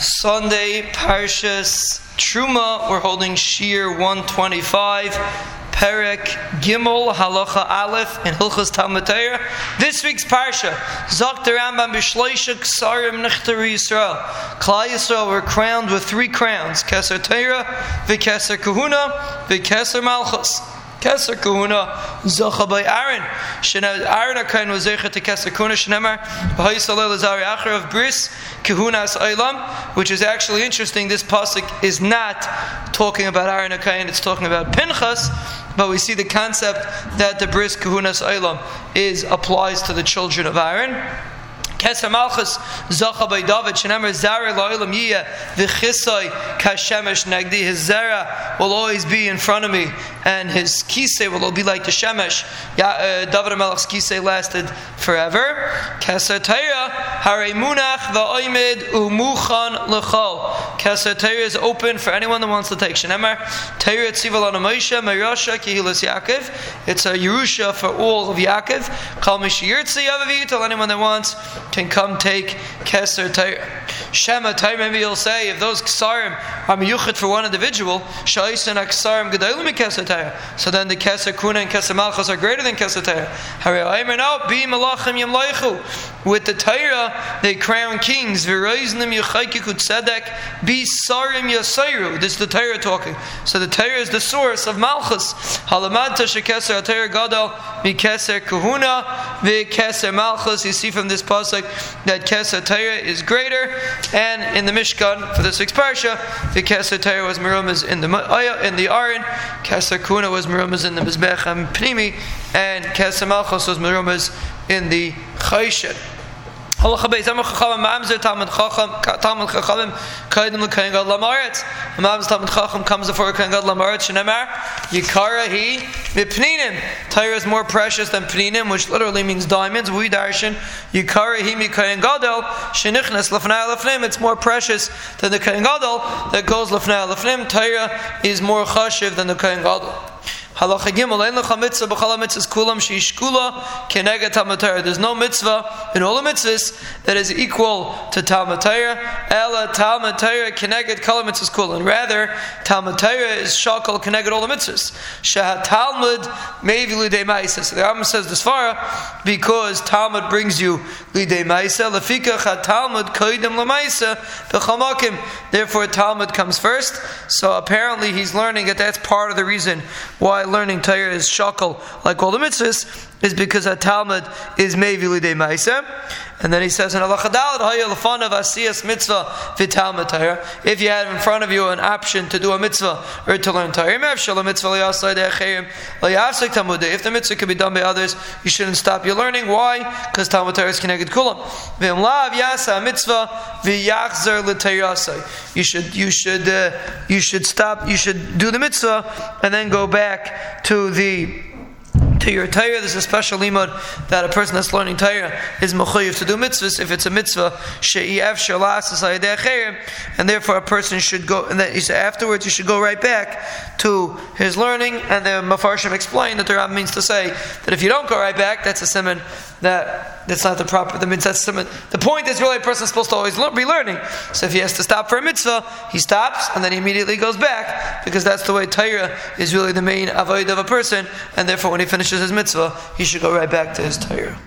Sunday, Parshas Truma. We're holding Shir 125, Perek Gimel, Halacha Aleph, in Hilchas Talmud. This week's Parsha, Zok the Rambam B'Shleisha Ksarim Nechter Yisrael. Klal Yisrael were crowned with three crowns, Keser Torah, V'Keser Kahuna, V'Keser Malchus. Keser Kahuna Zocha by Aaron. Aaron Akain was Zecha to Keser Kahuna Shnemar B'Hayisrael Lazari Acher of Bris Kahunas Eilam, which is actually interesting. This pasuk is not talking about Aaron Akain; it's talking about Pinchas. But we see the concept that the Bris Kahunas Eilam is applies to the children of Aaron. Keser Malchus Zacha by David Shenemer Zara Loilam Yiyah V'Chisai Kashemesh Nagdi His Zara will always be in front of me and his Kisei will be like the Shemesh. Yeah, uh, David Melech's Kisei lasted forever. Keser Teira Hare Munach V'Oimid Umuchan L'chol Keser Teira is open for anyone that wants to take Shenemer. Teira Tzival Moshe Merasha Kihilas Yaakov. It's a Yerusha for all of Yaakov. Kal Mishiyirtzi tell anyone that wants can come take Keser Torah. Shema Torah, maybe you'll say, if those Ksarim are miyuchet for one individual, Shaisan Ksarim Gedolim Keser Torah. So then the Keser Kuna and Keser Malchus are greater than Keser Torah. Hare Aimer no, oh, Bi Malachim yamleichu. With the Torah, they crown kings. V'roiznim Yechaykikut Tzedek, be Sarim Yasayru. This is the Torah talking. So the Torah is the source of Malchus. Halamanta Shekeser Torah Gadol, Mi Keser Kahuna, Vi Keser Malchus. You see from this pasuk that Keser Torah is greater, and in the Mishkan for this week's parsha, the Keser Torah was Merumas in the in the Aron, Keser Kuna was Merumas in the Mizbech Pnimi, and Keser Malchus was Merumas in the Chayshet. Halacha beis amar chachamim mamzer talmud chacham talmud chachamim kaidem l'kayin gad lamaretz. Mamzer talmud chacham comes before kayin gad lamaretz. Shenemar yikara he mipninim. Torah is more precious than pninim, which literally means diamonds. We darshan yikara he mikayin gadol shenichnes lefnei lefnim. It's more precious than the kayin gadol that goes lefnei lefnim. Torah is more chashiv than the kayin gadol. Halacha Gimel, Ein lecha mitzvah b'chala mitzvahs kulam sheishkula kenegat Talmud Torah. There's no mitzvah in all the mitzvahs that is equal to Torah. Ela Talmud Torah kenegat kala mitzvahs kulam. Rather, Torah is shakal kenegat all the mitzvahs. Shah Talmud maybe lidei ma'isa. So the Rambam says this far because Talmud brings you lidei ma'isa. Lefika cha Talmud koidem lamaisa b'chamakim. Therefore, Talmud comes first. So apparently, he's learning that that's part of the reason why learning Torah is shakal like all the mitzvahs is because a Talmud is Mevili de Maisa. And then he says in Allah of Asiyas Mitzvah. If you have in front of you an option to do a mitzvah or to learn Torah, if the mitzvah can be done by others, you shouldn't stop your learning. Why? Because Talmud Torah is connected kulam. You should you should uh, you should stop. You should do the mitzvah and then go back to the to your Torah. There's a special limud that a person that's learning Torah is mechuyev to do mitzvahs if it's a mitzvah she'iev shalas and therefore a person should go. And he said afterwards you should go right back to his learning. And the mafarshim explained that the Ram means to say that if you don't go right back, that's a simon that that's not the proper. The mitzvah simon. The point is really a person is supposed to always be learning. So if he has to stop for a mitzvah, he stops and then he immediately goes back because that's the way Torah is really the main avoid of a person. And therefore, when he his mitzvah, he should go right back to his Torah.